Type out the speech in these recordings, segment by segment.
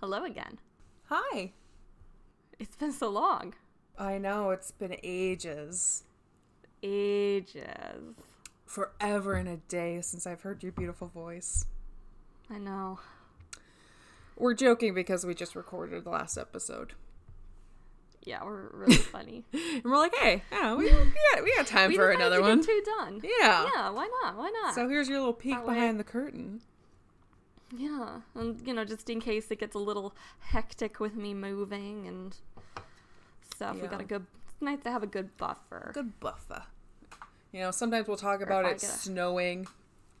Hello again. Hi. It's been so long. I know, it's been ages. Ages. Forever and a day since I've heard your beautiful voice. I know. We're joking because we just recorded the last episode. Yeah, we're really funny. And we're like, hey, yeah, we, we, got, we got time we for another one. Two done. Yeah. Yeah. Why not? Why not? So here's your little peek That way- behind the curtain. Yeah, and you know, just in case it gets a little hectic with me moving and stuff, we got a good. It's nice to have a good buffer. Good buffer. You know, sometimes we'll talk about it snowing,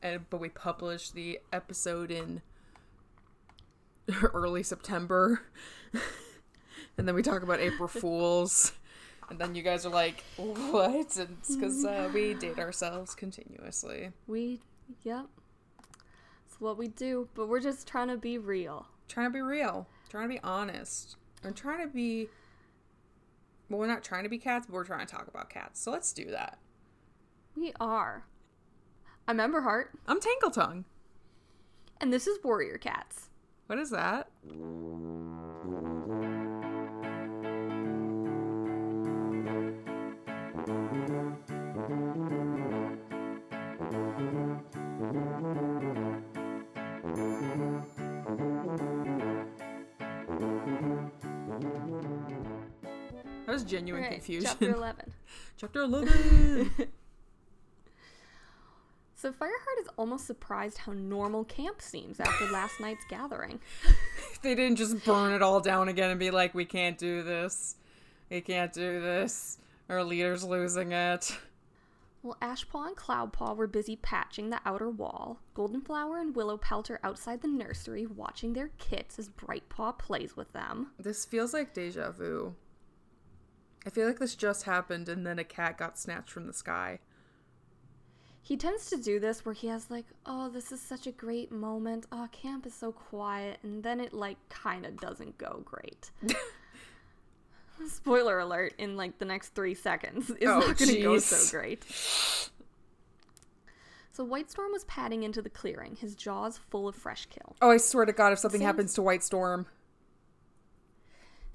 and but we publish the episode in early September, and then we talk about April Fools, and then you guys are like, "What?" And it's because uh, we date ourselves continuously, We, yep. What we do, but we're just trying to be real. trying to be real, trying to be honest, and trying to be. Well, we're not trying to be cats, but we're trying to talk about cats. So let's do that. We are. I'm Ember Heart, I'm Tangletongue. and this is Warrior Cats. What is that? Was genuine Alright, confusion. Chapter 11. Chapter 11. So Fireheart is almost surprised how normal camp seems after last night's gathering. they didn't just burn it all down again and be like, we can't do this. We can't do this. Our leader's losing it. Well, Ashpaw and Cloudpaw were busy patching the outer wall. Goldenflower and Willow Pelt are outside the nursery watching their kits as Brightpaw plays with them. This feels like deja vu. I feel like this just happened and then a cat got snatched from the sky. He tends to do this where he has like, oh, this is such a great moment. Oh, camp is so quiet, and then it like kind of doesn't go great. Spoiler alert! In like the next three seconds, it's Oh, not going to go so great. So Whitestorm was padding into the clearing, his jaws full of fresh kill. Oh, I swear to God, if something Sans- happens to White Storm.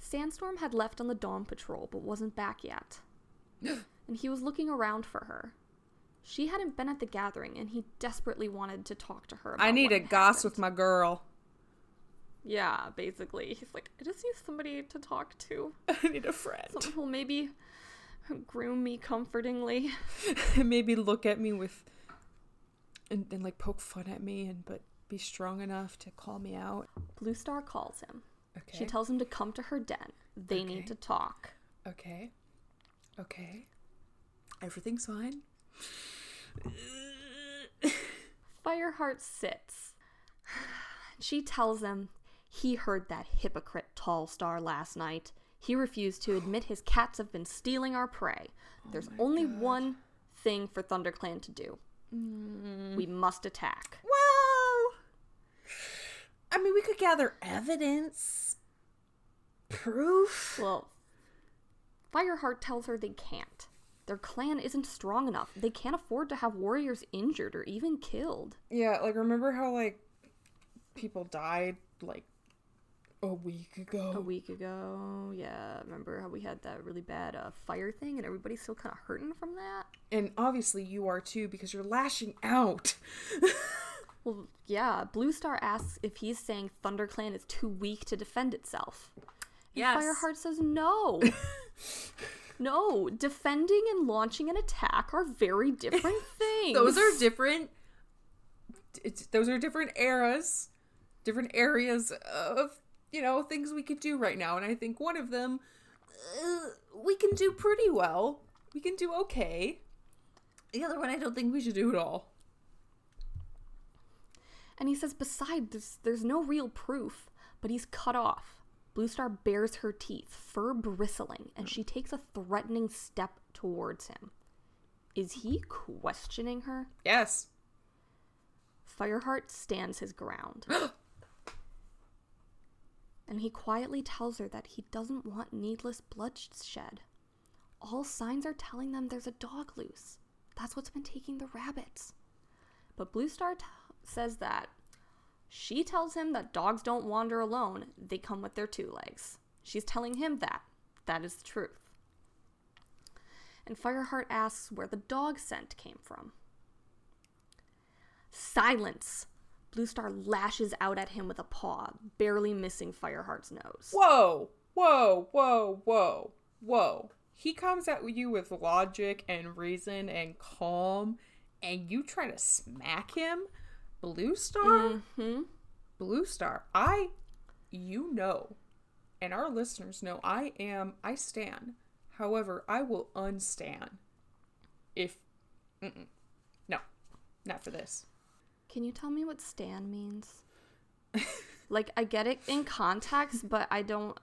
Sandstorm had left on the dawn patrol but wasn't back yet. and he was looking around for her. She hadn't been at the gathering and he desperately wanted to talk to her about I need a goss with my girl. Yeah, basically. He's like, I just need somebody to talk to. I need a friend. Someone who'll maybe groom me comfortingly. Maybe look at me with. And, and like poke fun at me, and but be strong enough to call me out. Blue Star calls him. Okay. She tells him to come to her den. They Okay. need to talk. Okay. Okay. Everything's fine. Fireheart sits. She tells him he heard that hypocrite Tall Star last night. He refused to admit his cats have been stealing our prey. Oh There's only one thing for ThunderClan to do. Mm. We must attack. Well, I mean, we could gather evidence, proof. Well, Fireheart tells her they can't. Their clan isn't strong enough. They can't afford to have warriors injured or even killed. Yeah, like remember how like people died like a week ago. A week ago, yeah, remember how we had that really bad uh, fire thing and everybody's still kind of hurting from that? And obviously you are too because you're lashing out. Well, yeah, Blue Star asks if he's saying ThunderClan is too weak to defend itself. Yes. Fireheart says no. no, defending and launching an attack are very different things. those are different it's, those are different eras, different areas of, you know, things we could do right now and I think one of them uh, we can do pretty well. We can do okay. The other one I don't think we should do at all. And he says, besides, there's, there's no real proof, but he's cut off. Blue Star bares her teeth, fur bristling, and she takes a threatening step towards him. Is he questioning her? Yes. Fireheart stands his ground. and he quietly tells her that he doesn't want needless bloodshed. All signs are telling them there's a dog loose. That's what's been taking the rabbits. But Blue Star t- says that She tells him that dogs don't wander alone, they come with their two legs. She's telling him that. That is the truth. And Fireheart asks where the dog scent came from. Silence! Blue Star lashes out at him with a paw, barely missing Fireheart's nose. Whoa, whoa, whoa, whoa, whoa. He comes at you with logic and reason and calm, and you try to smack him? Blue Star? hmm Blue Star, I, you know, and our listeners know I am, I stand. However, I will unstan if, mm-mm. no, not for this. Can you tell me what stan means? like, I get it in context, but I don't.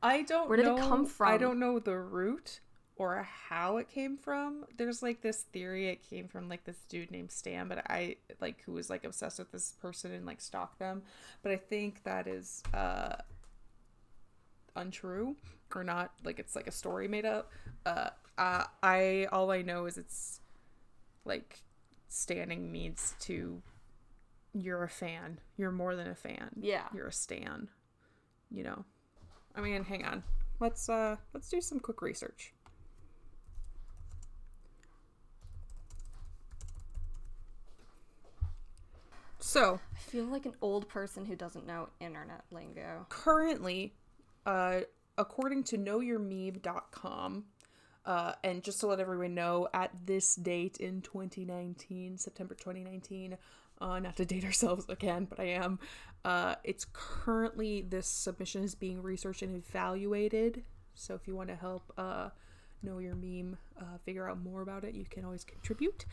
I don't Where did it know- come I don't know the root or how it came from. There's like this theory it came from like this dude named Stan, but I like who was like obsessed with this person and like stalked them. But I think that is uh untrue or not like it's like a story made up. Uh, uh I all I know is it's like standing means to you're a fan. You're more than a fan Yeah. you're a stan you know i mean hang on let's uh let's do some quick research so I feel like an old person who doesn't know internet lingo. currently uh according to knowyourmeme.com uh, and just to let everyone know, at this date in 2019, September 2019, uh, not to date ourselves again, but I am. Uh, it's currently this submission is being researched and evaluated. So if you want to help uh, know your meme, uh, figure out more about it, you can always contribute.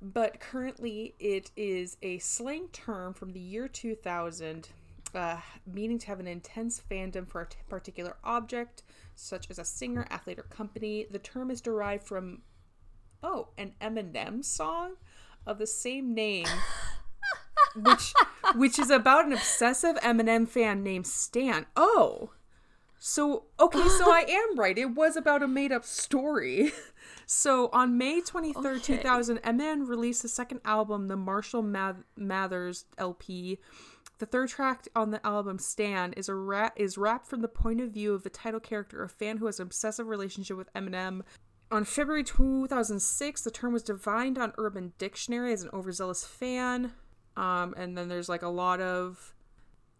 But currently, it is a slang term from the year 2000 uh, meaning to have an intense fandom for a t- particular object, such as a singer, athlete, or company. The term is derived from, oh, an Eminem song of the same name, which which is about an obsessive Eminem fan named Stan. Oh, so okay, so I am right. It was about a made up story. So on May 23rd, Okay. 2000, Eminem released the second album, the Marshall Math- Mathers LP. The third track on the album, Stan, is a rap is rap from the point of view of the title character, a fan who has an obsessive relationship with Eminem. On February 2006, the term was defined on Urban Dictionary as an overzealous fan. Um, and then there's like a lot of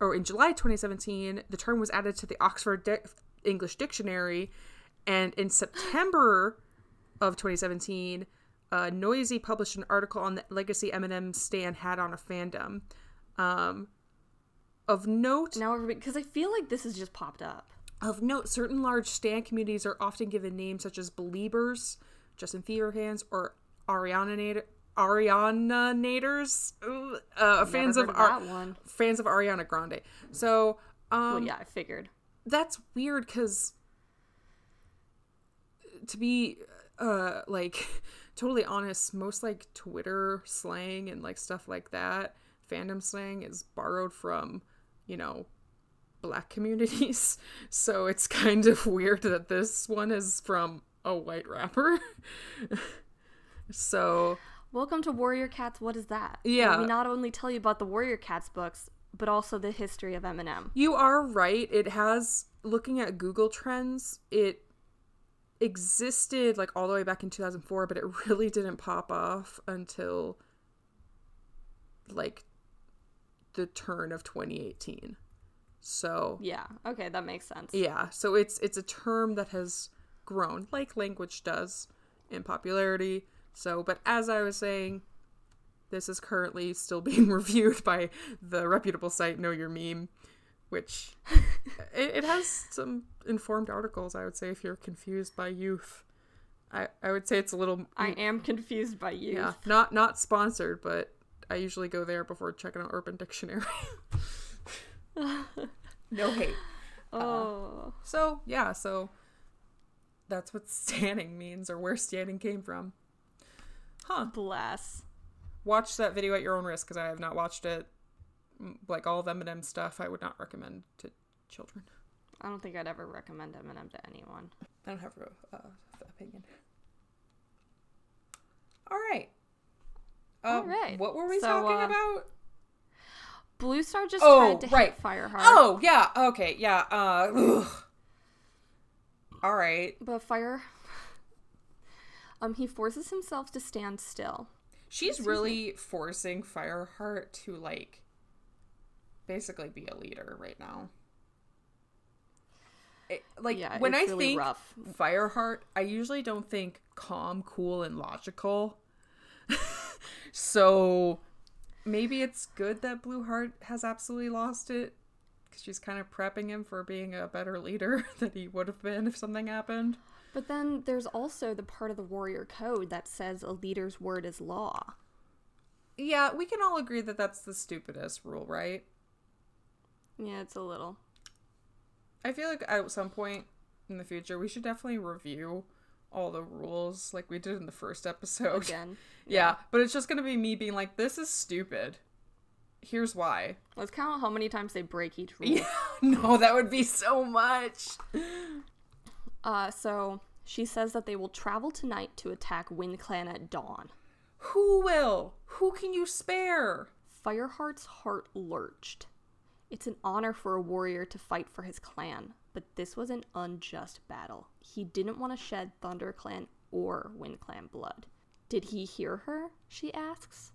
or in July 2017, the term was added to the Oxford Di- English Dictionary, and in September of 2017, uh, Noisey published an article on the legacy Eminem Stan had on a fandom. Um, of note, Now everybody, because I feel like this has just popped up. of note, certain large Stan communities are often given names such as Beliebers, Justin Bieber fans, or Ariana Arianators, uh, fans of Ar- fans of Ariana Grande. So, um, Well, yeah, I figured. that's weird because to be uh like totally honest most like twitter slang and like stuff like that fandom slang is borrowed from you know black communities so it's kind of weird that this one is from a white rapper so Welcome to Warrior Cats. What is that? Yeah. Where we not only tell you about the Warrior Cats books, but also the history of Eminem. You are right. It has looking at Google Trends, it existed like all the way back in 2004, but it really didn't pop off until like the turn of 2018. So, Yeah. Okay, that makes sense. yeah, so it's it's a term that has grown like language does in popularity. So, but as I was saying, this is currently still being reviewed by the reputable site Know Your Meme, which it, it has some informed articles. I would say if you're confused by youth, I I would say it's a little I am confused by youth. yeah not not sponsored, but I usually go there before checking out Urban Dictionary. no hate. Uh, oh. So yeah, so that's what standing means or where standing came from. Huh. Bless. Watch that video at your own risk because I have not watched it. Mm, Like all of Eminem stuff, I would not recommend to children. I don't think I'd ever recommend Eminem to anyone. I don't have a uh, opinion. All right. All Um, right. What were we So, talking uh, about? Blue Star just Oh, tried to right. hit Fireheart. Oh, yeah. Okay, yeah. Uh, ugh. All right. But Fire. Um, he forces himself to stand still. She's really forcing Fireheart to like basically be a leader right now. It- like Yeah, when I really think rough. Fireheart, I usually don't think calm, cool, and logical. so maybe it's good that Blue Heart has absolutely lost it because she's kind of prepping him for being a better leader than he would have been if something happened. But then there's also the part of the warrior code that says a leader's word is law. Yeah, we can all agree that that's the stupidest rule, right? Yeah, it's a little. I feel like at some point in the future, we should definitely review all the rules like we did in the first episode. Again. yeah, but it's just gonna be me being like, this is stupid. Here's why. Let's count how many times they break each rule. Yeah, no, that would be so much. Uh, so she says that they will travel tonight to attack Wind Clan at dawn. Who will? Who can you spare? Fireheart's heart lurched. It's an honor for a warrior to fight for his clan, but this was an unjust battle. He didn't want to shed Thunder Clan or Wind Clan blood. Did he hear her? She asks.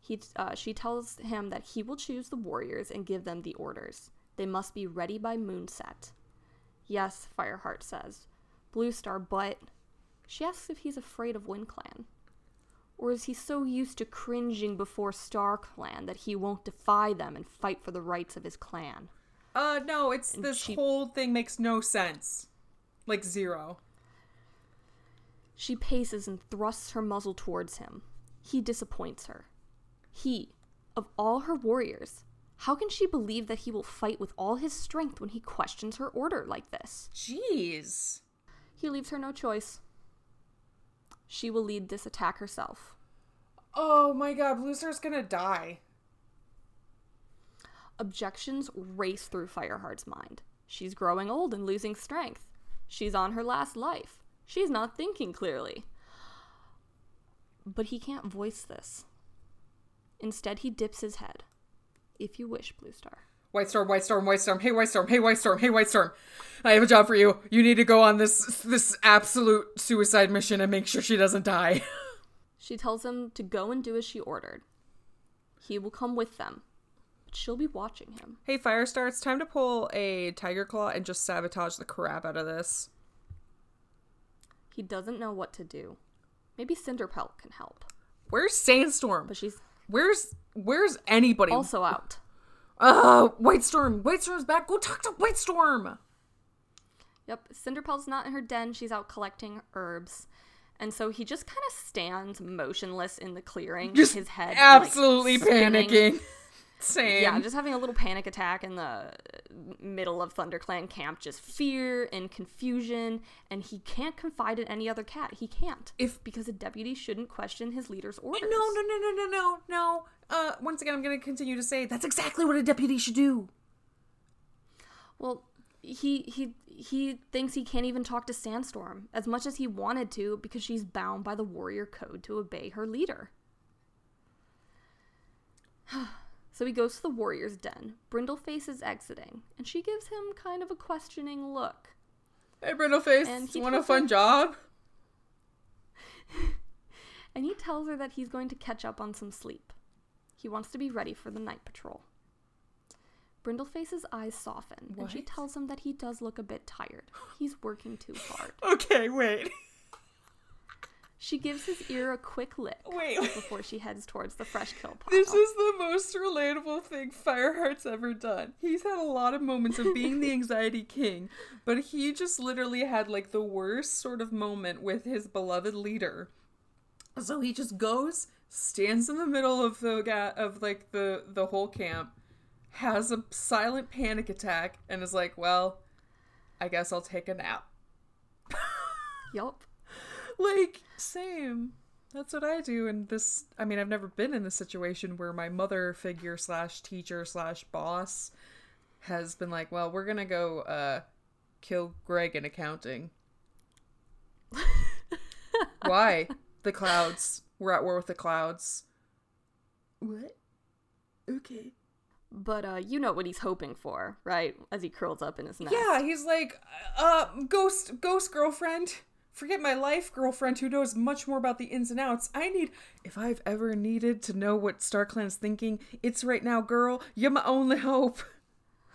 He, uh, she tells him that he will choose the warriors and give them the orders. They must be ready by moonset. Yes, Fireheart says. Blue Star, but. She asks if he's afraid of Wind Clan. Or is he so used to cringing before Star Clan that he won't defy them and fight for the rights of his clan? Uh, no, it's And this she- whole thing makes no sense. Like zero. She paces and thrusts her muzzle towards him. He disappoints her. He, of all her warriors, how can she believe that he will fight with all his strength when he questions her order like this? Jeez. He leaves her no choice. She will lead this attack herself. Oh my god, Star's gonna die. Objections race through Fireheart's mind. She's growing old and losing strength. She's on her last life. She's not thinking clearly. But he can't voice this. Instead, he dips his head. If you wish, Blue Star. White Storm, White Storm, White Storm, hey White Storm, hey White Storm, hey White Storm. I have a job for you. You need to go on this this absolute suicide mission and make sure she doesn't die. She tells him to go and do as she ordered. He will come with them, but she'll be watching him. hey Firestar, it's time to pull a Tiger Claw and just sabotage the crap out of this. He doesn't know what to do. Maybe Cinderpelt can help, Where's Sandstorm? but she's Where's where's anybody? also out. Uh, White Storm, White Storm's back. Go talk to White Storm. Yep, Cinderpelt's not in her den. She's out collecting herbs. And so he just kind of stands motionless in the clearing, Just his head absolutely spinning. panicking. Same. Yeah, I'm just having a little panic attack in the middle of ThunderClan camp, just fear and confusion, and he can't confide in any other cat. He can't. If- because a deputy shouldn't question his leader's orders. no, no, no, no, no, no, no. Uh, once again, I'm gonna continue to say that's exactly what a deputy should do. Well, he he he thinks he can't even talk to Sandstorm as much as he wanted to because she's bound by the warrior code to obey her leader. so he goes to the warrior's den. Brindleface is exiting, and she gives him kind of a questioning look. Hey, Brindleface, And he want a fun her- job? And he tells her that he's going to catch up on some sleep. He wants to be ready for the night patrol. Brindleface's eyes soften, and she tells him that he does look a bit tired. He's working too hard. Okay, wait, She gives his ear a quick lick wait. before she heads towards the fresh kill pile. This is the most relatable thing Fireheart's ever done. He's had a lot of moments of being the anxiety king, but he just literally had like the worst sort of moment with his beloved leader. So he just goes, stands in the middle of the ga- of like the the whole camp, has a silent panic attack, and is like, "Well, I guess I'll take a nap." Yup. Like same that's what i do and this i mean i've never been in this situation where my mother figure slash teacher slash boss has been like well we're gonna go uh kill greg in accounting why the clouds we're at war with the clouds what Okay. But uh, you know what he's hoping for, right? As he curls up in his nest. Yeah, he's like, uh, ghost, ghost girlfriend. Forget my life girlfriend who knows much more about the ins and outs. I need, if I've ever needed to know what StarClan's thinking, it's right now, girl. You're my only hope.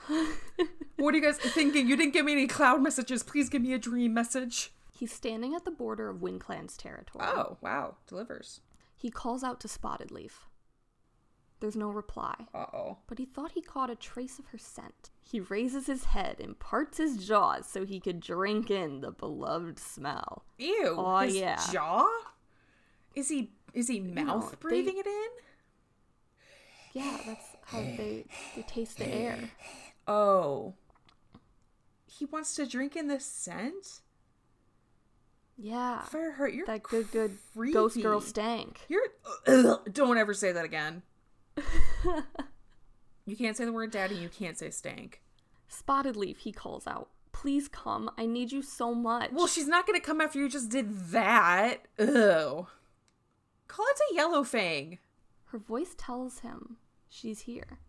what are you guys thinking? You didn't give me any cloud messages. Please give me a dream message. He's standing at the border of WindClan's territory. Oh, wow. Delivers. He calls out to Spotted Leaf. There's no reply, Uh oh. but he thought he caught a trace of her scent. He raises his head and parts his jaws so he could drink in the beloved smell. Ew. His yeah. jaw? Is he is he mouth they- breathing it in? Yeah, that's how they, they taste the air. Oh. He wants to drink in the scent? Yeah, Fireheart, you're that good, good ghost girl stank. You're ugh, don't ever say that again. You can't say the word daddy, you can't say stank. Spotted Leaf, he calls out. Please come. I need you so much. Well, she's not gonna come after you just did that. Ugh. Call it a yellow fang. Her voice tells him she's here,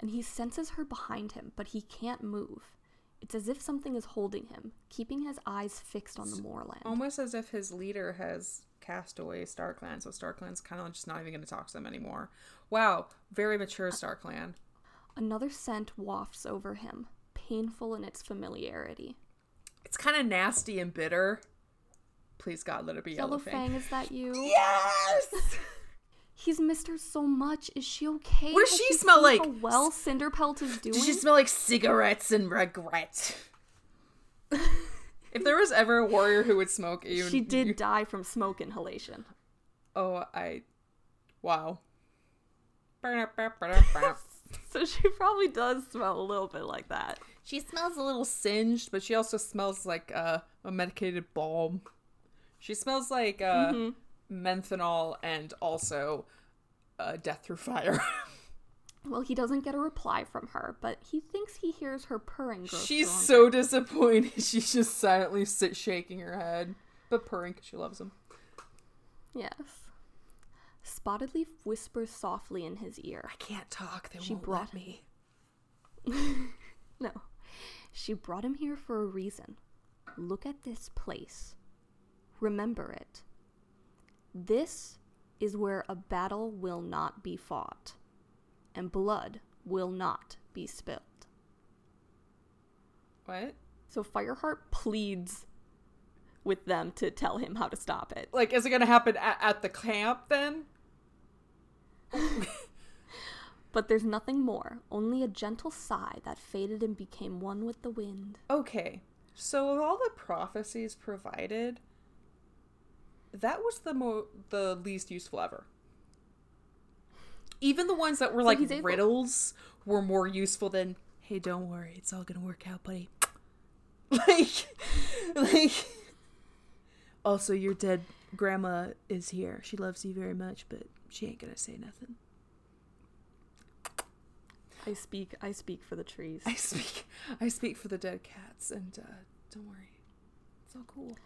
and he senses her behind him, but he can't move. It's as if something is holding him, keeping his eyes fixed on the moorland. Almost as if his leader has cast away StarClan, so StarClan's kind of just not even gonna talk to them anymore. Wow, very mature StarClan. Another scent wafts over him, painful in its familiarity. It's kind of nasty and bitter. Please God, let it be Yellow yellow, fang. Fang, is that you? Yes. He's missed her so much. Is she okay? What does Has she smell like? How well Cinderpelt is doing. Does she smell like cigarettes and regret? if there was ever a warrior who would smoke, you, she did you- die from smoke inhalation. oh, I. Wow. So she probably does smell a little bit like that. she smells a little singed, but she also smells like uh, a medicated balm. She smells like uh, menthanol and also uh, death through fire. Well, he doesn't get a reply from her, but he thinks he hears her purring She's stronger. so disappointed. She's just silently sit shaking her head, but purring because she loves him. Yes. Spotted Leaf whispers softly in his ear. I can't talk. They She won't brought let me. No. She brought him here for a reason. Look at this place. Remember it. This is where a battle will not be fought, and blood will not be spilled. What? So Fireheart pleads with them to tell him how to stop it. Like, is it gonna happen at, at the camp then? But there's nothing more, only a gentle sigh that faded and became one with the wind. Okay, so of all the prophecies provided, that was the mo the least useful ever. Even the ones that were like able- riddles were more useful than "Hey, don't worry, it's all gonna work out, buddy." like, like. Also, your dead grandma is here. She loves you very much, but she ain't gonna say nothing. I speak I speak for the trees. I speak. I speak for the dead cats, and uh, don't worry, it's all cool.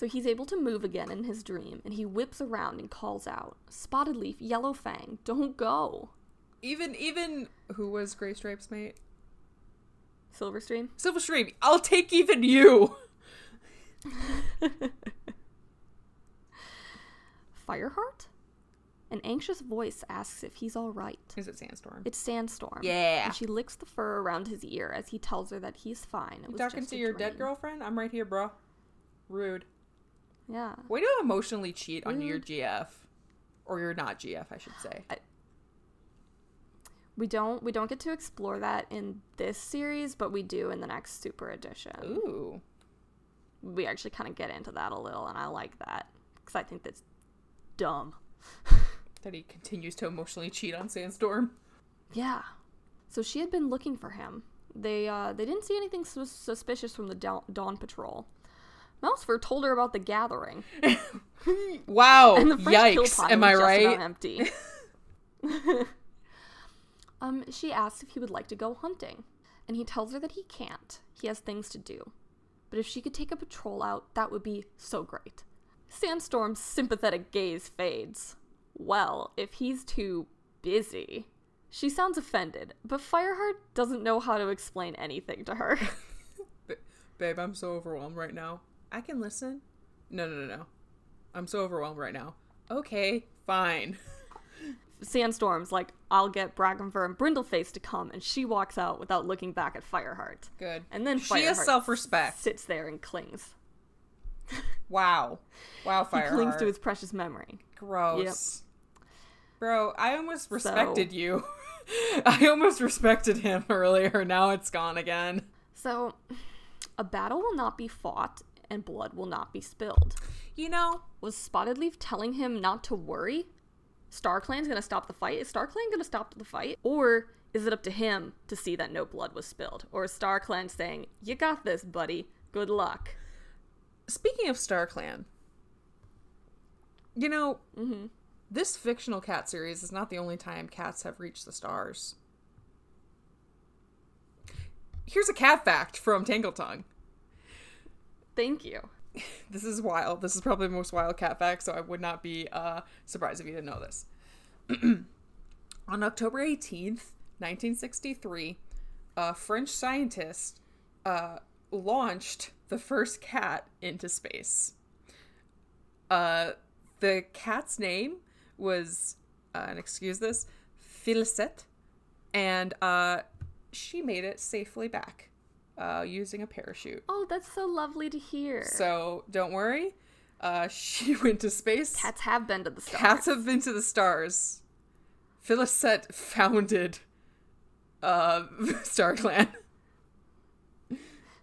So he's able to move again in his dream, and he whips around and calls out, Spotted Leaf, Yellow Fang, don't go. Even even who was Gray Stripes' mate? Silverstream? Silverstream. I'll take even you. Fireheart? An anxious voice asks if he's all right. Is it Sandstorm? It's Sandstorm. Yeah. And she licks the fur around his ear as he tells her that he's fine. It You was talking just to your dead girlfriend? I'm right here, bro. Rude. Yeah. Way to emotionally cheat on your GF, or your not GF, I should say. We don't we don't get to explore that in this series, but we do in the next Super Edition. Ooh. We actually kind of get into that a little, and I like that because I think that's dumb. That he continues to emotionally cheat on Sandstorm. Yeah. So she had been looking for him. They uh, they didn't see anything sus- suspicious from the Dawn, Dawn Patrol. Mousefur told her about the gathering, Wow. and the French Yikes. Am I just right? empty. um, she asks if he would like to go hunting, and he tells her that he can't. He has things to do. But if she could take a patrol out, that would be so great. Sandstorm's sympathetic gaze fades. Well, if he's too busy, She sounds offended, but Fireheart doesn't know how to explain anything to her. Babe, I'm so overwhelmed right now. I can listen. No, no, no, no. I'm so overwhelmed right now. Okay, fine. Sandstorm's like, I'll get Brackenfur and Brindleface to come, and she walks out without looking back at Fireheart. Good. And then she has self-respect. Sits there and clings. Wow. Wow, He Fireheart. clings to his precious memory. Gross. Bro, I almost respected you. I almost respected him earlier. Now it's gone again. So, a battle will not be fought, and blood will not be spilled. You know, Was Spotted Leaf telling him not to worry? Star Clan's gonna stop the fight? Is Star Clan gonna stop the fight? Or is it up to him to see that no blood was spilled? Or is Star Clan saying, You got this, buddy. Good luck? speaking of Star Clan, you know, Mm-hmm. this fictional cat series is not the only time cats have reached the stars. Here's a cat fact from Tangle Tongue. Thank you. This is wild. This is probably the most wild cat fact, so I would not be uh, surprised if you didn't know this. On October 18th, 1963, a French scientist uh, launched the first cat into space. Uh, the cat's name was, uh, and excuse this, Félicette, and uh, she made it safely back uh, using a parachute. Oh, that's so lovely to hear. So don't worry. Uh, she went to space. Cats have been to the stars. Cats have been to the stars. Félicette founded uh, StarClan.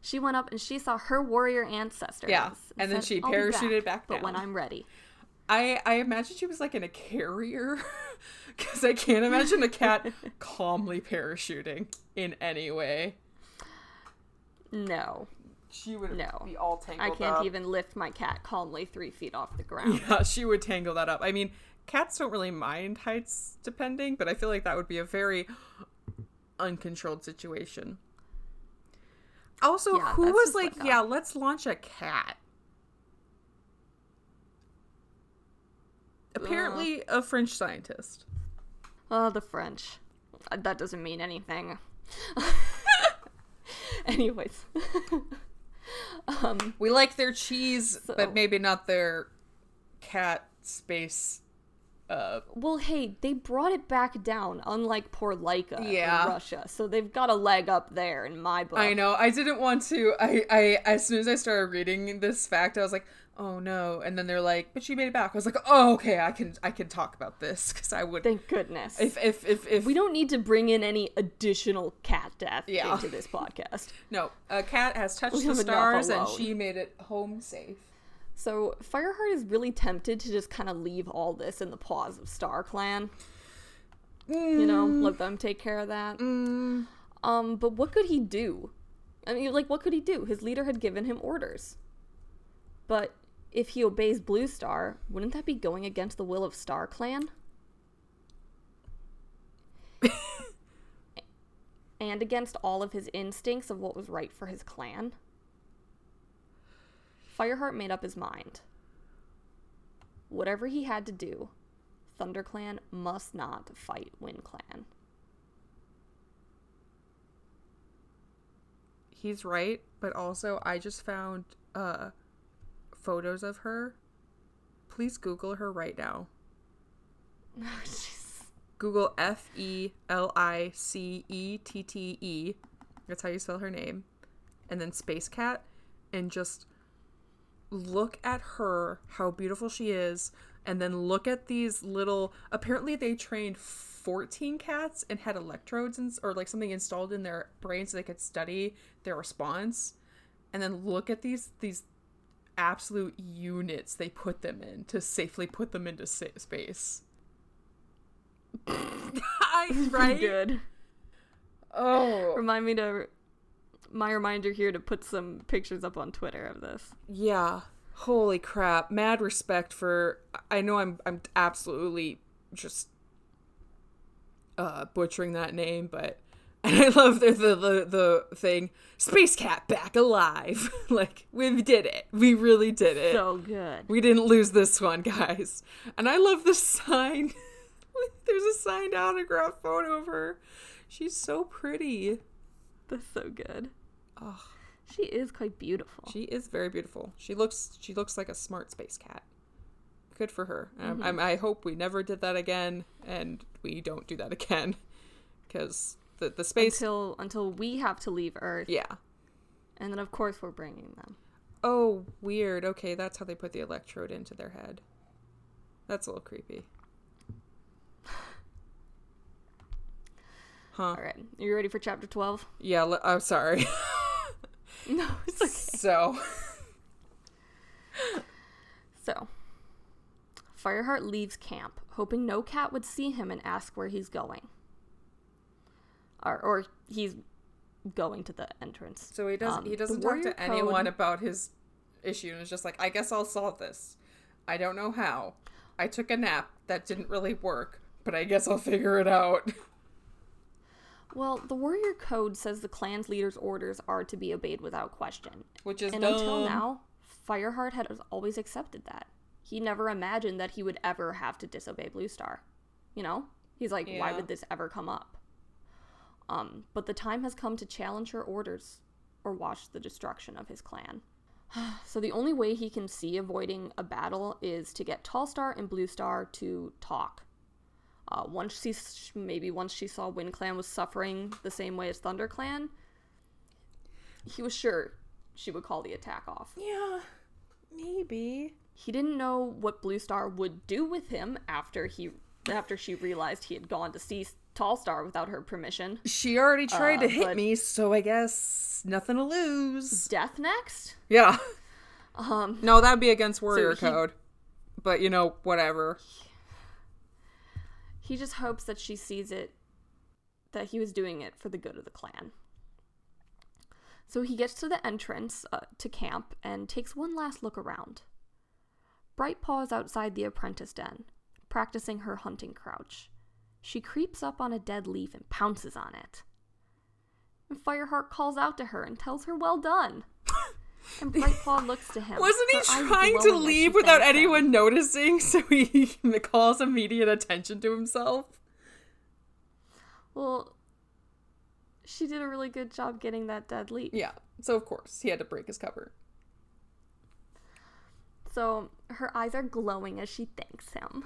She went up and she saw her warrior ancestors. Yeah, and then said, she "I'll be parachuted back But when. I'm ready. I I imagine she was like in a carrier, because I can't imagine a cat calmly parachuting in any way. No. She would No. be all tangled I can't up. even lift my cat calmly three feet off the ground. Yeah, she would tangle that up. I mean, cats don't really mind heights depending, but I feel like that would be a very uncontrolled situation. Also, Yeah, who was like, yeah, let's launch a cat? Apparently, a French scientist. Oh, the French. Uh, That doesn't mean anything. Anyways. um, We like their cheese, So- but maybe not their cat space. Uh, well, hey, they brought it back down, unlike poor Laika Yeah. in Russia. So they've got a leg up there in my book. I know. I didn't want to. I, I, as soon as I started reading this fact, I was like, "Oh no!" And then they're like, "But she made it back." I was like, "Oh, okay. I can, I can talk about this because I would." Thank goodness. If, if, if, if we don't need to bring in any additional cat death Yeah. into this podcast. no, a cat has touched We the stars and she made it home safe. So Fireheart is really tempted to just kind of leave all this in the paws of StarClan. You know, let them take care of that. Mm, Um, but what could he do? I mean, like, what could he do? His leader had given him orders. But if he obeys Blue Star, wouldn't that be going against the will of Star Clan? and against all of his instincts of what was right for his clan? Fireheart made up his mind. Whatever he had to do, ThunderClan must not fight WindClan. he's right, but also I just found uh photos of her. Please Google her right now. Google F E L I C E T T E. That's how you spell her name. And then Space Cat. And just look at her, how beautiful she is. And then look at these little. Apparently, they trained 14 cats and had electrodes and, or like something installed in their brain so they could study their response. And then look at these these absolute units they put them in to safely put them into sa- space. I, right? good. Oh, Remind me to my reminder here to put some pictures up on Twitter of this. yeah. Holy crap! Mad respect for. I know I'm I'm absolutely just uh butchering that name, but and I love the the the, the thing. Space Cat back alive. like we did it. We really did it. So good. We didn't lose this one, guys. And I love the sign. There's a signed autograph photo of her. She's so pretty. That's so good. Oh, She is quite beautiful. she is very beautiful. She looks she looks like a smart space cat. Good for her. Um, I'm, I hope we never did that again, and we don't do that again, because the the space. until until we have to leave Earth, yeah. and then of course we're bringing them. Oh, weird. Okay, that's how they put the electrode into their head. That's a little creepy. Huh. All right, are you ready for chapter twelve? Yeah, I'm sorry. No, it's okay. so, So, Fireheart leaves camp, hoping no cat would see him and ask where he's going. Or, or he's going to the entrance. so he doesn't Um, he doesn't talk to anyone code- about his issue and is just like, I guess I'll solve this. I don't know how. I took a nap that didn't really work, but I guess I'll figure it out. Well, the warrior code says the clan's leader's orders are to be obeyed without question. Which is And dumb. until now, Fireheart had always accepted that. He never imagined that he would ever have to disobey Blue Star. You know? He's like, why would this ever come up? Um, but the time has come to challenge her orders or watch the destruction of his clan. so the only way he can see avoiding a battle is to get Tall Star and Blue Star to talk. Uh, once she maybe once she saw Wind Clan was suffering the same way as Thunder Clan, he was sure she would call the attack off. Yeah, maybe. He didn't know what Blue Star would do with him after he after she realized he had gone to see Tall Star without her permission. She already tried Uh, to hit me, so I guess nothing to lose. Death next? Yeah. Um, No, that'd be against warrior he- code. But you know, whatever. he just hopes that she sees it that he was doing it for the good of the clan. So he gets to the entrance uh, to camp and takes one last look around. Bright Paw is outside the apprentice den, practicing her hunting crouch. She creeps up on a dead leaf and pounces on it. And Fireheart calls out to her and tells her, Well done. And Bright Paw looks to him. Wasn't he trying to glowing as she leave without thanks him. anyone noticing so he calls immediate attention to himself? Well, she did a really good job getting that dead leaf. Yeah. So of course, he had to break his cover. So her eyes are glowing as she thanks him.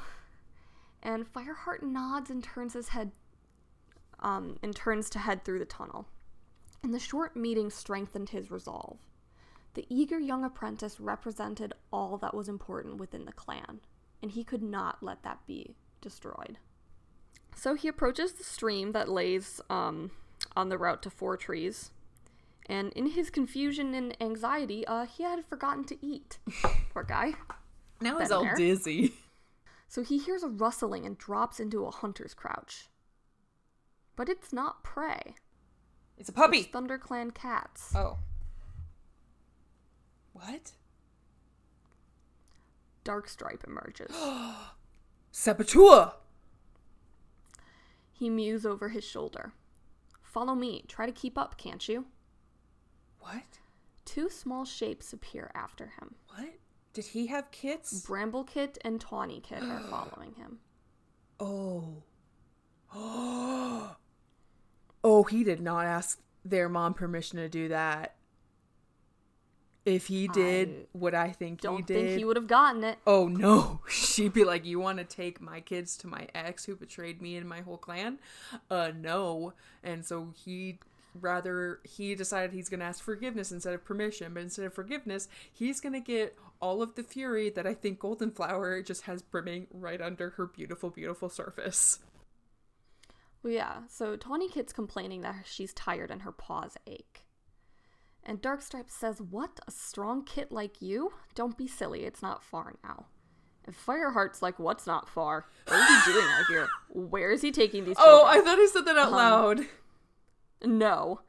And Fireheart nods and turns his head um, and turns to head through the tunnel. And the short meeting strengthened his resolve. The eager young apprentice represented all that was important within the clan, and he could not let that be destroyed. So he approaches the stream that lays um, on the route to Four Trees, and in his confusion and anxiety, uh, he had forgotten to eat. Poor guy. Now he's all there. dizzy. So he hears a rustling and drops into a hunter's crouch. But it's not prey. It's a puppy. It's ThunderClan cats. Oh. What? Darkstripe emerges. Saboteur! he mews over his shoulder. Follow me. Try to keep up, can't you? What? Two small shapes appear after him. What? Did he have kids? Bramblekit and Tawnykit are following him. Oh. oh, he did not ask their mom permission to do that. If he did I what I think he Don't did. think he would have gotten it. Oh no. She'd be like, You want to take my kids to my ex who betrayed me and my whole clan? Uh, no. And so he rather he decided he's gonna ask forgiveness instead of permission, but instead of forgiveness, he's gonna get all of the fury that I think Golden Flower just has brimming right under her beautiful, beautiful surface. Well, yeah, so tawny Tawnykit's complaining that she's tired and her paws ache. And Darkstripe says, What? A strong kit like you? Don't be silly, it's not far now. And Fireheart's like, What's not far? What is he doing out here? Where is he taking these Oh. I thought he said that out um, loud. No.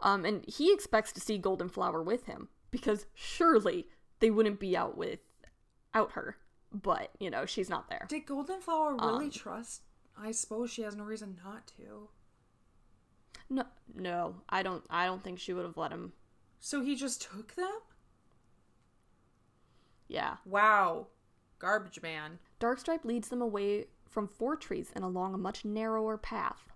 Um, and he expects to see Golden Flower with him because surely they wouldn't be out without her. But you know she's not there. Did Golden Flower really Um, trust? I suppose she has no reason not to. No, no, I don't. I don't think she would have let him. So he just took them? Yeah, Wow. Garbage man. Darkstripe leads them away from four trees and along a much narrower path.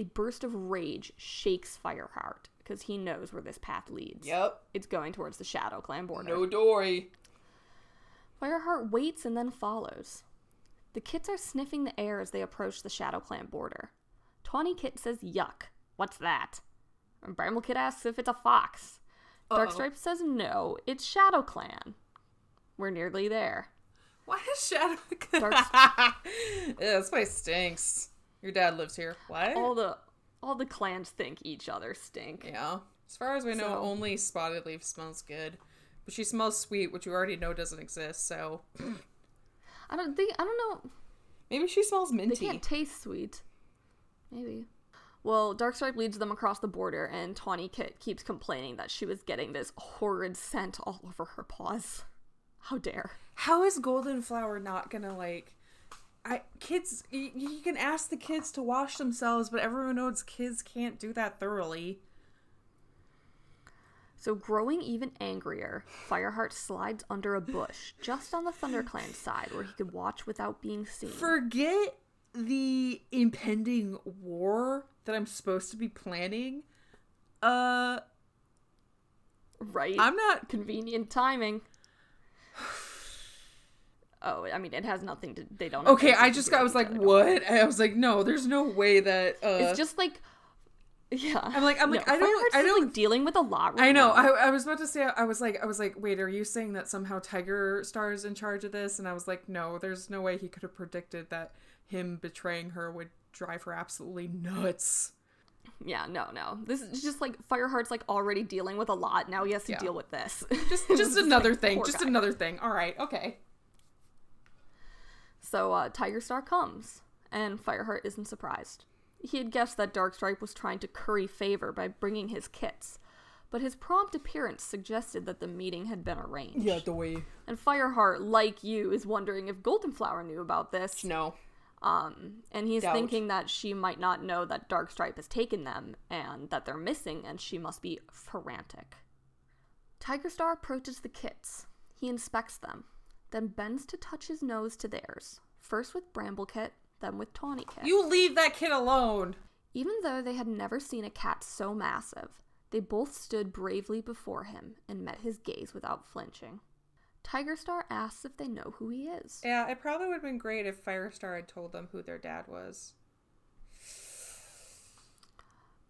A burst of rage shakes Fireheart because he knows where this path leads. Yep. It's going towards the Shadow Clan border. No dory. Fireheart waits and then follows. The kits are sniffing the air as they approach the Shadow Clan border. Tawny Kit says, Yuck, what's that? And Bramble Kit asks if it's a fox. Darkstripe says, No, it's Shadow Clan. We're nearly there. Why is Shadow? Dark- yeah, this place stinks. Your dad lives here. What? All the all the clans think each other stink. yeah. As far as we know, So- only Spottedleaf smells good, but she smells sweet, which you already know doesn't exist. So I don't think I don't know maybe she smells They minty. can't taste sweet. Maybe. Well, Darkstripe leads them across the border, and Tawnykit keeps complaining that she was getting this horrid scent all over her paws. How dare. How is Goldenflower not gonna like? I kids, you, you can ask the kids to wash themselves, but everyone knows kids can't do that thoroughly. So, growing even angrier, Fireheart slides under a bush just on the ThunderClan side where he could watch without being seen. Forget the impending war that I'm supposed to be planning. Uh, right? I'm not. Convenient timing. Oh, I mean, it has nothing to. They don't. Okay, I just got, I was like, what? I was like, no, there's no way that. Uh, It's just like. Yeah. I'm like- I'm like, No, I don't- Fireheart's I don't- like dealing with a lot right I know. now. I, I was about to say. I was like. I was like. Wait. Are you saying that somehow Tigerstar is in charge of this? And I was like, no. There's no way he could have predicted that him betraying her would drive her absolutely nuts. Yeah, no, no. This is just like Fireheart's like already dealing with a lot. Now he has to Yeah. deal with this. Just, just like, another thing. Just guy. another thing. All right. Okay. So uh, Tigerstar comes, and Fireheart isn't surprised. He had guessed that Darkstripe was trying to curry favor by bringing his kits, but his prompt appearance suggested that the meeting had been arranged. Yeah, the way. And Fireheart, like you, is wondering if Goldenflower knew about this. No. Um, and he's Doubt. thinking that she might not know that Darkstripe has taken them and that they're missing, and she must be frantic. Tigerstar approaches the kits. He inspects them, then bends to touch his nose to theirs, first with Bramblekit, then with Tawnykit. You leave that kid alone. Even though they had never seen a cat so massive, they both stood bravely before him and met his gaze without flinching. Tigerstar asks if they know who he is. Yeah, it probably would have been great if Firestar had told them who their dad was.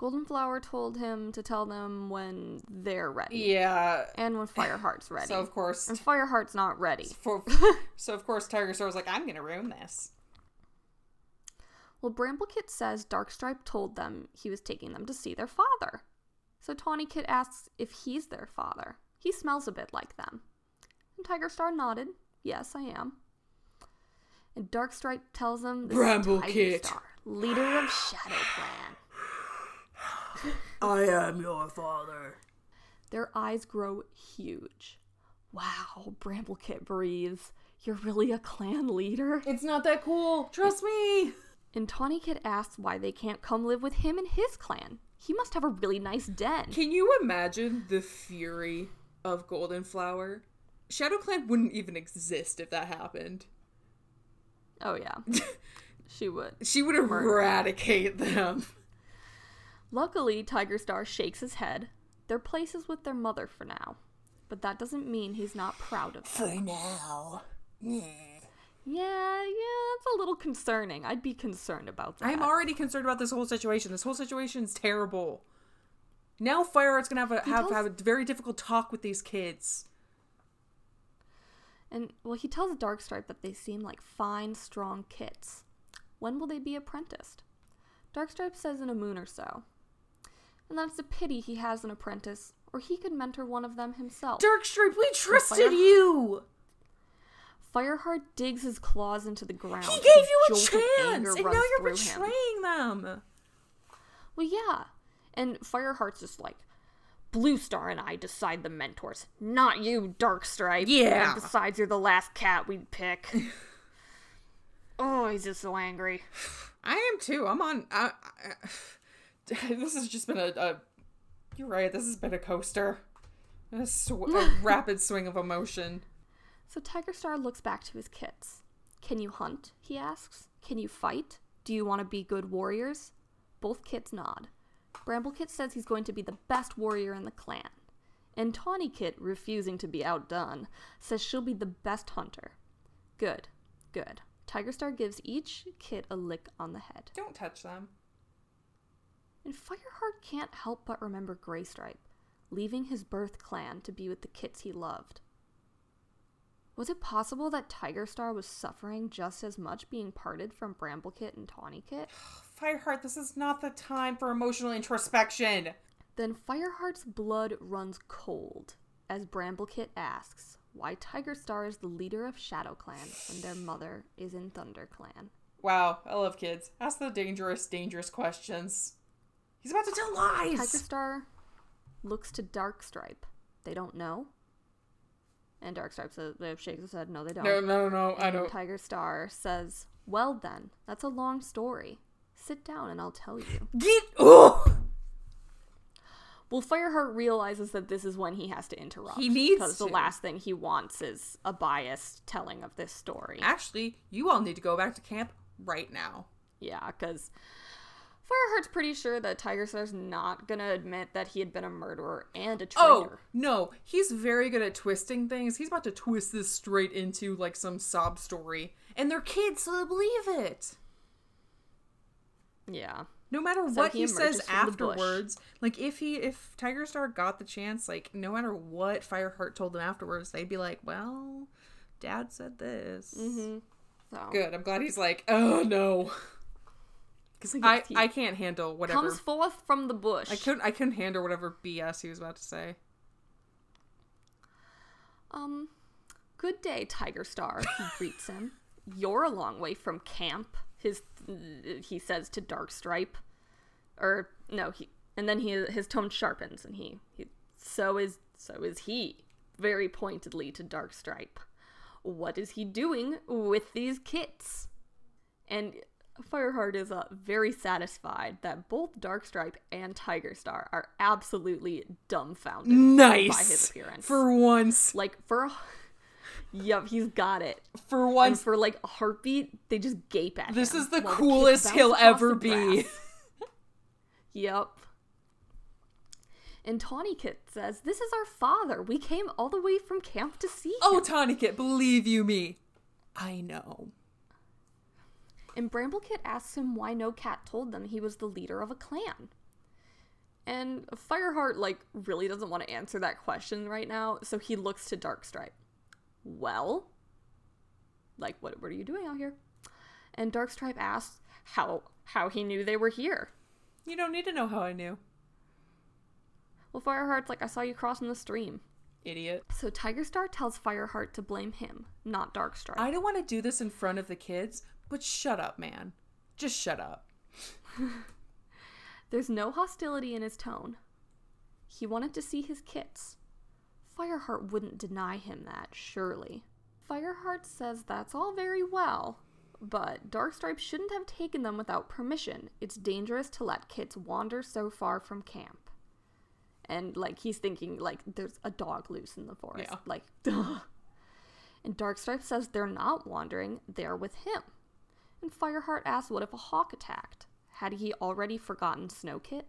Goldenflower told him to tell them when they're ready. Yeah. And when Fireheart's ready. So of course, and Fireheart's not ready. for, so of course, Tigerstar was like, "I'm gonna ruin this." Well, Bramblekit says Darkstripe told them he was taking them to see their father. So Tawnykit asks if he's their father. He smells a bit like them. And Tigerstar nodded. Yes, I am. And Darkstripe tells him this is Bramble Tiger Kit. Star, leader of Shadow Clan. I am your father. Their eyes grow huge. Wow, Bramblekit breathes. You're really a clan leader? It's not that cool. Trust me. And Tawnykit asks why they can't come live with him and his clan. He must have a really nice den. Can you imagine the fury of Goldenflower? Shadow Clan wouldn't even exist if that happened. Oh, yeah. she would. She would eradicate them. Luckily, Tigerstar shakes his head. Their place is with their mother for now. But that doesn't mean he's not proud of them. For now. Hmm. Yeah, yeah, that's a little concerning. I'd be concerned about that. I'm already concerned about this whole situation. This whole situation is terrible. Now Fireheart's gonna have a have, tells- have a very difficult talk with these kids. And, well, he tells Darkstripe that they seem like fine, strong kits. When will they be apprenticed? Darkstripe says in a moon or so. And that it's a pity he has an apprentice, or he could mentor one of them himself. Darkstripe, we trusted Fire- you. Fireheart digs his claws into the ground. He gave you a jolt of anger chance, and now you're through him. betraying them. Well, yeah. And Fireheart's just like, Bluestar and I decide the mentors, not you, Darkstripe. Yeah. And besides, you're the last cat we'd pick. oh, he's just so angry. I am too. I'm on. I, I, this has just been a, a. You're right. This has been a coaster. A, sw- a rapid swing of emotion. So Tigerstar looks back to his kits. Can you hunt? he asks. Can you fight? Do you want to be good warriors? Both kits nod. Bramblekit says he's going to be the best warrior in the clan. And Tawnykit, refusing to be outdone, says she'll be the best hunter. Good, good. Tigerstar gives each kit a lick on the head. Don't touch them. And Fireheart can't help but remember Graystripe, leaving his birth clan to be with the kits he loved. Was it possible that Tigerstar was suffering just as much being parted from Bramblekit and Tawnykit? Fireheart, this is not the time for emotional introspection. Then Fireheart's blood runs cold as Bramblekit asks why Tigerstar is the leader of ShadowClan when their mother is in ThunderClan. Wow, I love kids. Ask the dangerous, dangerous questions. He's about to tell lies. Tigerstar looks to Darkstripe. They don't know. And Darkstripe says, shakes his head, no, they don't. No, no, no, I And don't. Tigerstar says, Well then, that's a long story. Sit down and I'll tell you. Get. Oh! Well, Fireheart realizes that this is when he has to interrupt. He needs Because the last thing he wants is a biased telling of this story. Actually, you all need to go back to camp right now. Yeah, because Fireheart's pretty sure that Tigerstar's not gonna admit that he had been a murderer and a traitor. Oh, no. He's very good at twisting things. He's about to twist this straight into like some sob story. And they're kids, so they'll believe it. Yeah. No matter So what he he, says emerges from the bush. afterwards, like if he if Tigerstar got the chance, like no matter what Fireheart told them afterwards, they'd be like, "Well, Dad said this." Mm-hmm. So Good. I'm glad he's like, "Oh no," because I I can't handle whatever. comes forth from the bush. I couldn't I couldn't handle whatever BS he was about to say. Um, good day, Tigerstar. He greets him. You're a long way from camp. His he says to Darkstripe, or no, he and then he his tone sharpens and he, he so is so is he very pointedly to Darkstripe. What is he doing with these kits? And Fireheart is uh, very satisfied that both Darkstripe and Tigerstar are absolutely dumbfounded Nice. by his appearance. For once, Like for a Yep, he's got it. for And once, for like a heartbeat, they just gape at this him This is the coolest kids he'll ever be. Yep. And Tawnykit says, This is our father. We came all the way from camp to see him. Oh, Tawnykit, believe you me. I know. And Bramblekit asks him why no cat told them he was the leader of a clan. And Fireheart, like, really doesn't want to answer that question right now, so he looks to Darkstripe. Well? Like, what, what are you doing out here? And Darkstripe asks how how he knew they were here. You don't need to know how I knew. Well, Fireheart's like, I saw you crossing the stream. Idiot. So Tigerstar tells Fireheart to blame him, not Darkstripe. I don't want to do this in front of the kids, but shut up, man. Just shut up. There's no hostility in his tone. He wanted to see his kits. Fireheart wouldn't deny him that, surely. Fireheart says that's all very well, but Darkstripe shouldn't have taken them without permission. It's dangerous to let kits wander so far from camp. And, like, he's thinking, like, there's a dog loose in the forest. Yeah. Like, duh. And Darkstripe says they're not wandering, they're with him. And Fireheart asks what if a hawk attacked? Had he already forgotten Snowkit?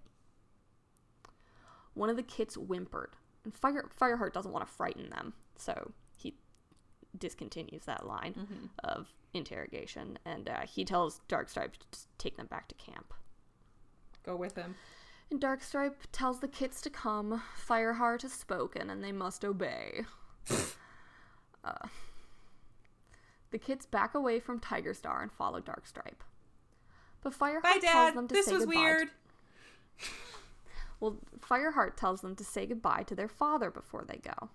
One of the kits whimpered, and Fire Fireheart doesn't want to frighten them, so he discontinues that line of interrogation, and uh, he tells Darkstripe to take them back to camp. Go with him. And Darkstripe tells the kits to come. Fireheart has spoken, and they must obey. uh, the kids back away from Tigerstar and follow Darkstripe. But Fireheart Bye, tells them to This say was goodbye. to- weird. well, Fireheart tells them to say goodbye to their father before they go.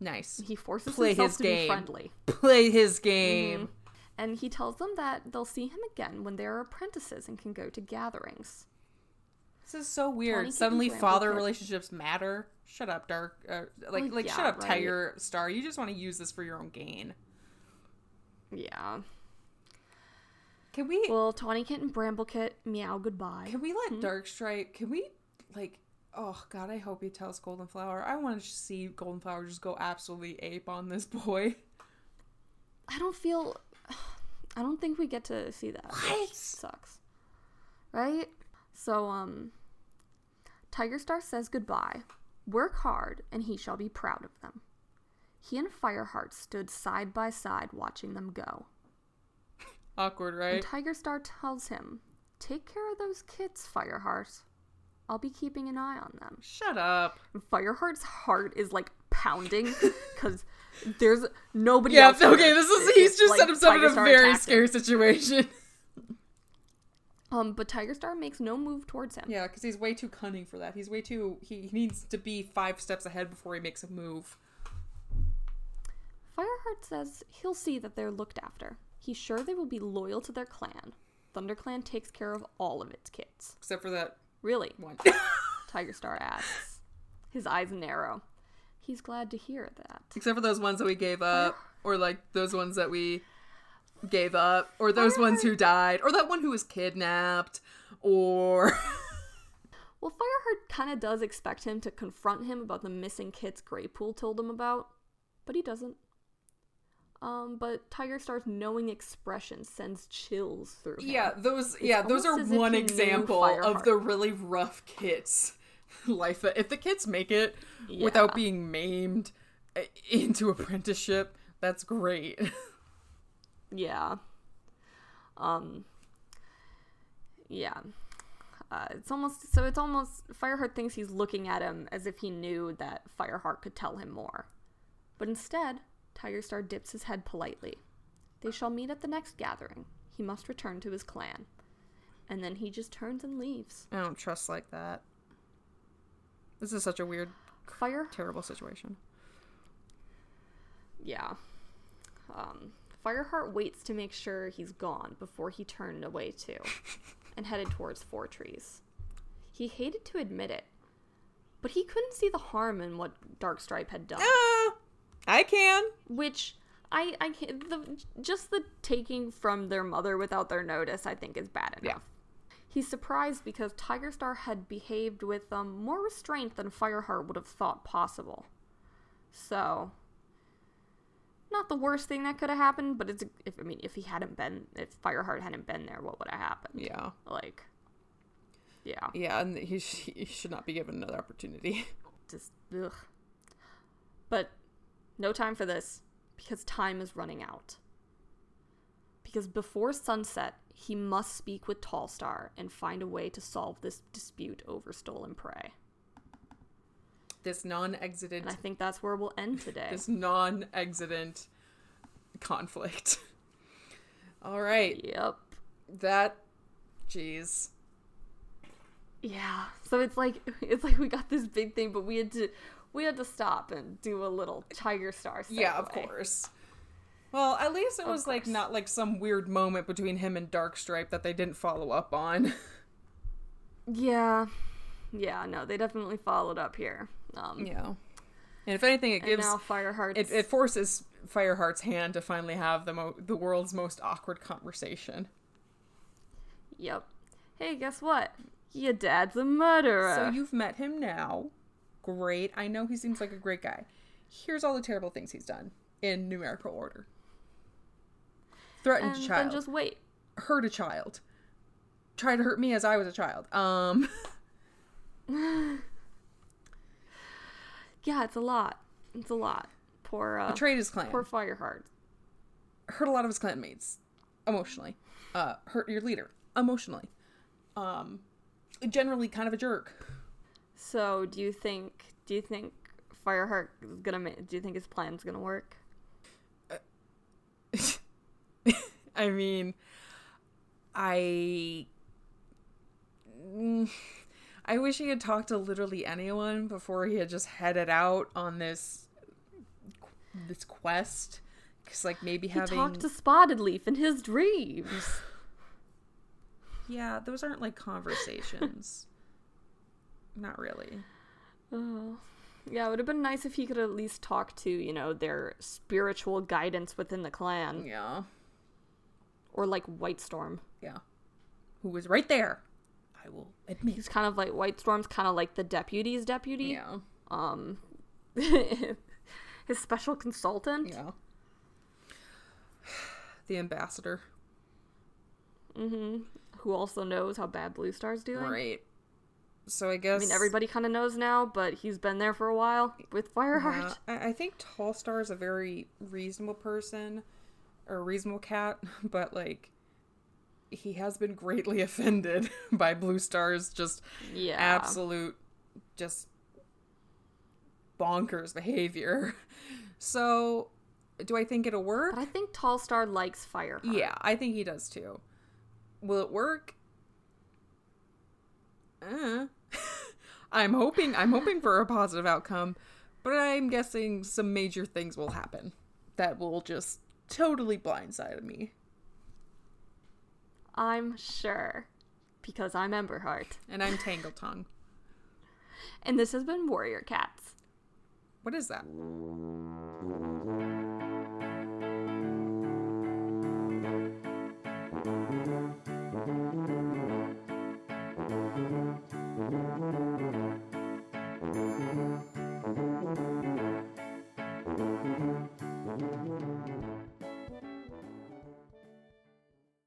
Nice. He forces Play himself his to game. be friendly. Play his game. Mm-hmm. And he tells them that they'll see him again when they're apprentices and can go to gatherings. This is so weird. Suddenly, father Kit. relationships matter. Shut up, Dark. Uh, like, Well, like, yeah, shut up, right. Tigerstar. You just want to use this for your own gain. Yeah. Can we? Well, Tawnykit and Bramblekit meow goodbye. Can we let Darkstripe? Can we like? Oh God, I hope he tells Goldenflower. I want to see Goldenflower just go absolutely ape on this boy. I don't feel. I don't think we get to see that. What? sucks. Right? So, um, Tigerstar says goodbye. Work hard, and he shall be proud of them. He and Fireheart stood side by side watching them go. Awkward, right? And? Tigerstar tells him, Take care of those kids, Fireheart. I'll be keeping an eye on them. Shut up. And Fireheart's heart is like pounding because there's nobody Yeah, else. okay, this is he's just like set himself in a Star very him. scary situation. Um, but Tigerstar makes no move towards him. Yeah, because he's way too cunning for that. He's way too. He, he needs to be five steps ahead before he makes a move. Fireheart says he'll see that they're looked after. He's sure they will be loyal to their clan. ThunderClan takes care of all of its kids. Except for that Really? one. Tigerstar asks. His eyes narrow. He's glad to hear that. Except for those ones that we gave up, or like those ones that we gave up, or those ones who died, or that one who was kidnapped, or. Well, Fireheart kind of does expect him to confront him about the missing kids Graypool told him about, but he doesn't. Um, but Tigerstar's knowing expression sends chills through him. Yeah, those yeah, those are almost as if one example of the really rough kids life. If the kids make it without being maimed uh, into apprenticeship, that's great. Yeah. Um. Yeah. Uh, it's almost so. It's almost Fireheart thinks he's looking at him as if he knew that Fireheart could tell him more, but instead, Tigerstar dips his head politely. They shall meet at the next gathering. He must return to his clan, and then he just turns and leaves. I don't trust like that. This is such a weird, Fire. terrible situation. Yeah. Um, Fireheart waits to make sure he's gone before he turned away too, and headed towards Fourtrees. He hated to admit it, but he couldn't see the harm in what Darkstripe had done. Ah, I can. Which I I can't, the just the taking from their mother without their notice I think is bad enough. Yeah. He's surprised because Tigerstar had behaved with um, more restraint than Fireheart would have thought possible. So, not the worst thing that could have happened, but it's if I mean if he hadn't been if Fireheart hadn't been there, what would have happened? Yeah, Like, yeah, yeah, and he, sh- he should not be given another opportunity. just ugh. But no time for this because time is running out. Because before sunset, he must speak with Tallstar and find a way to solve this dispute over stolen prey. This non-exitant, And I think that's where we'll end today. this non-exitant conflict. All right, Yep. that, jeez. Yeah. So it's like it's like we got this big thing, but we had to we had to stop and do a little Tigerstar. Stuff. Yeah, of course. Well, at least it Of was like not like some weird moment between him and Darkstripe that they didn't follow up on. Yeah. Yeah. No, they definitely followed up here. Um, yeah. And if anything, it gives now Fireheart's it, it forces Fireheart's hand to finally have the mo- the world's most awkward conversation. Yep. Hey, guess what? Your dad's a murderer. So you've met him now. Great. I know he seems like a great guy. Here's all the terrible things he's done in numerical order. Threatened and a child. then just wait. hurt a child. Tried to hurt me as I was a child. Um Yeah, it's a lot. It's a lot. Poor uh, betrayed his clan. poor Fireheart. hurt a lot of his clanmates emotionally. Uh hurt your leader emotionally. Um generally kind of a jerk. So, do you think do you think Fireheart is gonna ma- do you think his plan's gonna work? I mean, I. Mm, I wish he had talked to literally anyone before he had just headed out on this this quest. Because, like, maybe He having talked to Spottedleaf in his dreams. yeah, those aren't like conversations. Not really. Oh. Yeah, it would have been nice if he could at least talk to, you know, their spiritual guidance within the clan. Yeah, Or like Whitestorm. yeah. Who was right there? I will admit. He's kind of like Whitestorm's kind of like the deputy's deputy. Yeah, Um his special consultant. yeah. The ambassador. Mm-hmm. Who also knows how bad Bluestar's doing. Right. So I guess I mean, everybody kind of knows now, but he's been there for a while with Fireheart. Yeah, I, I think Tallstar is a very reasonable person or a reasonable cat, but like he has been greatly offended by Bluestar's just Yeah. absolute just bonkers behavior. So do I think it'll work? But I think Tallstar likes Fireheart. Yeah, I think he does too. Will it work? Uh. I'm hoping I'm hoping for a positive outcome, but I'm guessing some major things will happen that will just totally blindside me. I'm sure. Because I'm Emberheart. And I'm Tangletongue. And this has been Warrior Cats. What is that?